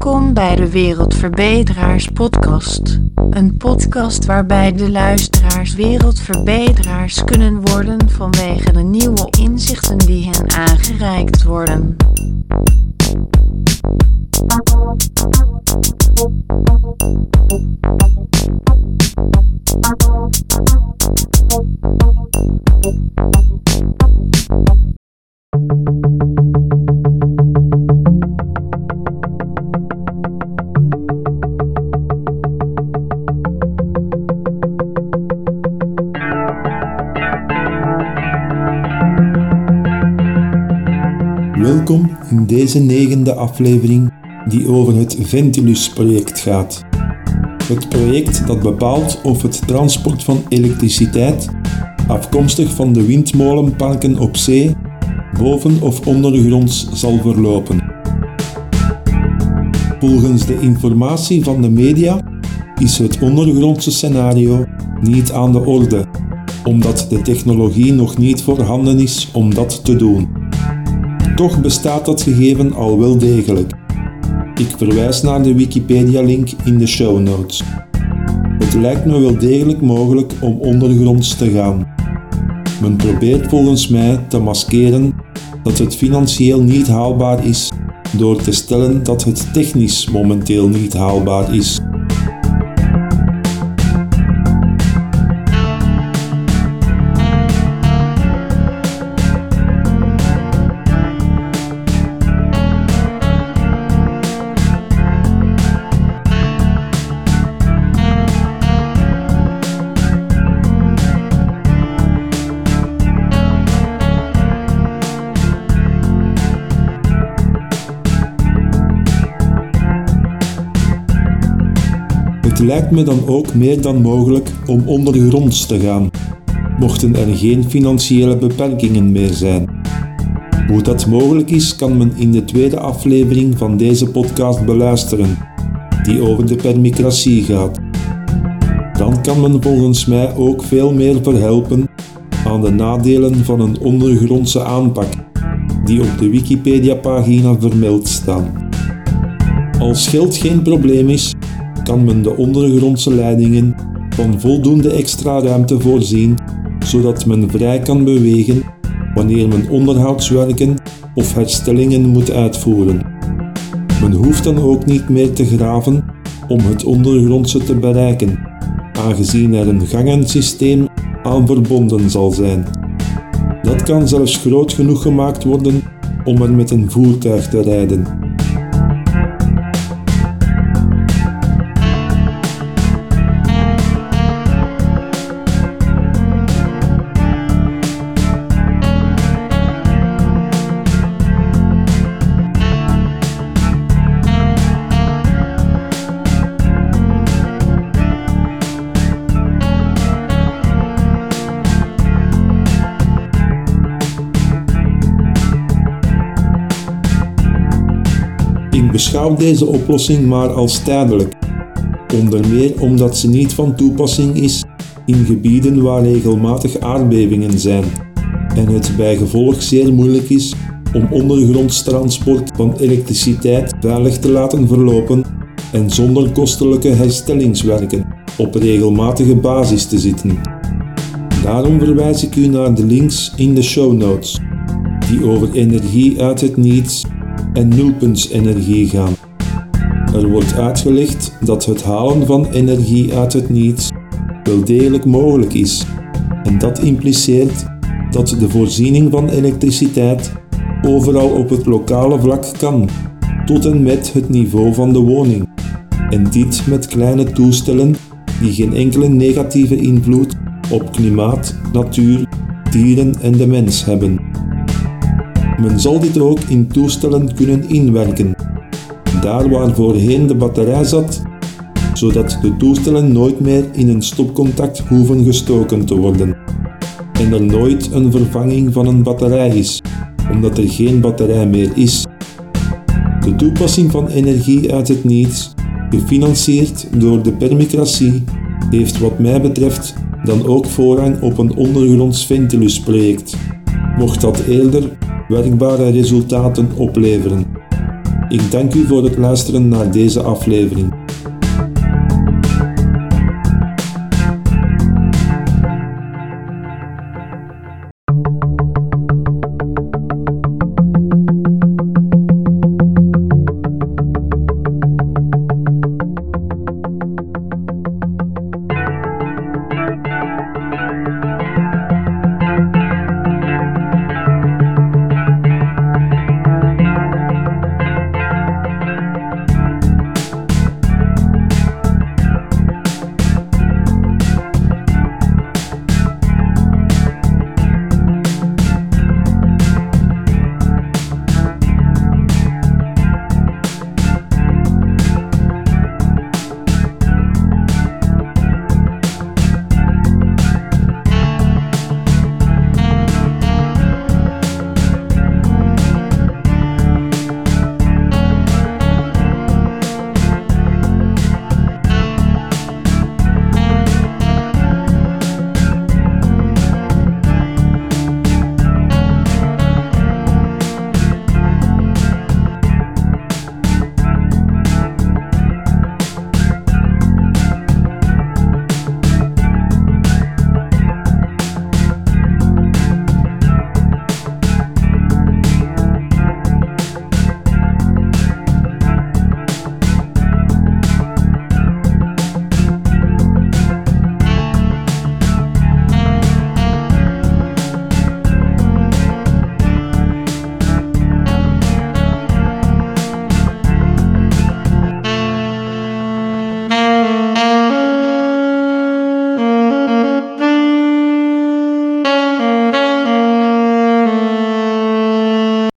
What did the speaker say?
Welkom bij de Wereldverbeteraars Podcast. Een podcast waarbij de luisteraars wereldverbeteraars kunnen worden vanwege de nieuwe inzichten die hen aangereikt worden. Welkom in deze negende aflevering die over het Ventilus-project gaat. Het project dat bepaalt of het transport van elektriciteit, afkomstig van de windmolenparken op zee, boven of ondergronds zal verlopen. Volgens de informatie van de media is het ondergrondse scenario niet aan de orde, omdat de technologie nog niet voorhanden is om dat te doen. Toch bestaat dat gegeven al wel degelijk. Ik verwijs naar de Wikipedia-link in de show notes. Het lijkt me wel degelijk mogelijk om ondergronds te gaan. Men probeert volgens mij te maskeren dat het financieel niet haalbaar is door te stellen dat het technisch momenteel niet haalbaar is. Lijkt me dan ook meer dan mogelijk om ondergronds te gaan, mochten er geen financiële beperkingen meer zijn. Hoe dat mogelijk is, kan men in de tweede aflevering van deze podcast beluisteren, die over de permicratie gaat. Dan kan men volgens mij ook veel meer verhelpen aan de nadelen van een ondergrondse aanpak, die op de Wikipedia-pagina vermeld staan. Als geld geen probleem is, kan men de ondergrondse leidingen van voldoende extra ruimte voorzien, zodat men vrij kan bewegen wanneer men onderhoudswerken of herstellingen moet uitvoeren. Men hoeft dan ook niet meer te graven om het ondergrondse te bereiken, aangezien er een gangensysteem aan verbonden zal zijn. Dat kan zelfs groot genoeg gemaakt worden om er met een voertuig te rijden. Beschouw deze oplossing maar als tijdelijk, onder meer omdat ze niet van toepassing is in gebieden waar regelmatig aardbevingen zijn en het bijgevolg zeer moeilijk is om ondergronds transport van elektriciteit veilig te laten verlopen en zonder kostelijke herstellingswerken op regelmatige basis te zitten. Daarom verwijs ik u naar de links in de show notes, die over energie uit het niets en nulpuntsenergie gaan. Er wordt uitgelegd dat het halen van energie uit het niets wel degelijk mogelijk is, en dat impliceert dat de voorziening van elektriciteit overal op het lokale vlak kan, tot en met het niveau van de woning, en dit met kleine toestellen die geen enkele negatieve invloed op klimaat, natuur, dieren en de mens hebben. Men zal dit ook in toestellen kunnen inwerken, daar waar voorheen de batterij zat, zodat de toestellen nooit meer in een stopcontact hoeven gestoken te worden. En er nooit een vervanging van een batterij is, omdat er geen batterij meer is. De toepassing van energie uit het niets, gefinancierd door de permicratie, heeft wat mij betreft dan ook voorrang op een ondergronds Ventilus-project, mocht dat eerder werkbare resultaten opleveren. Ik dank u voor het luisteren naar deze aflevering.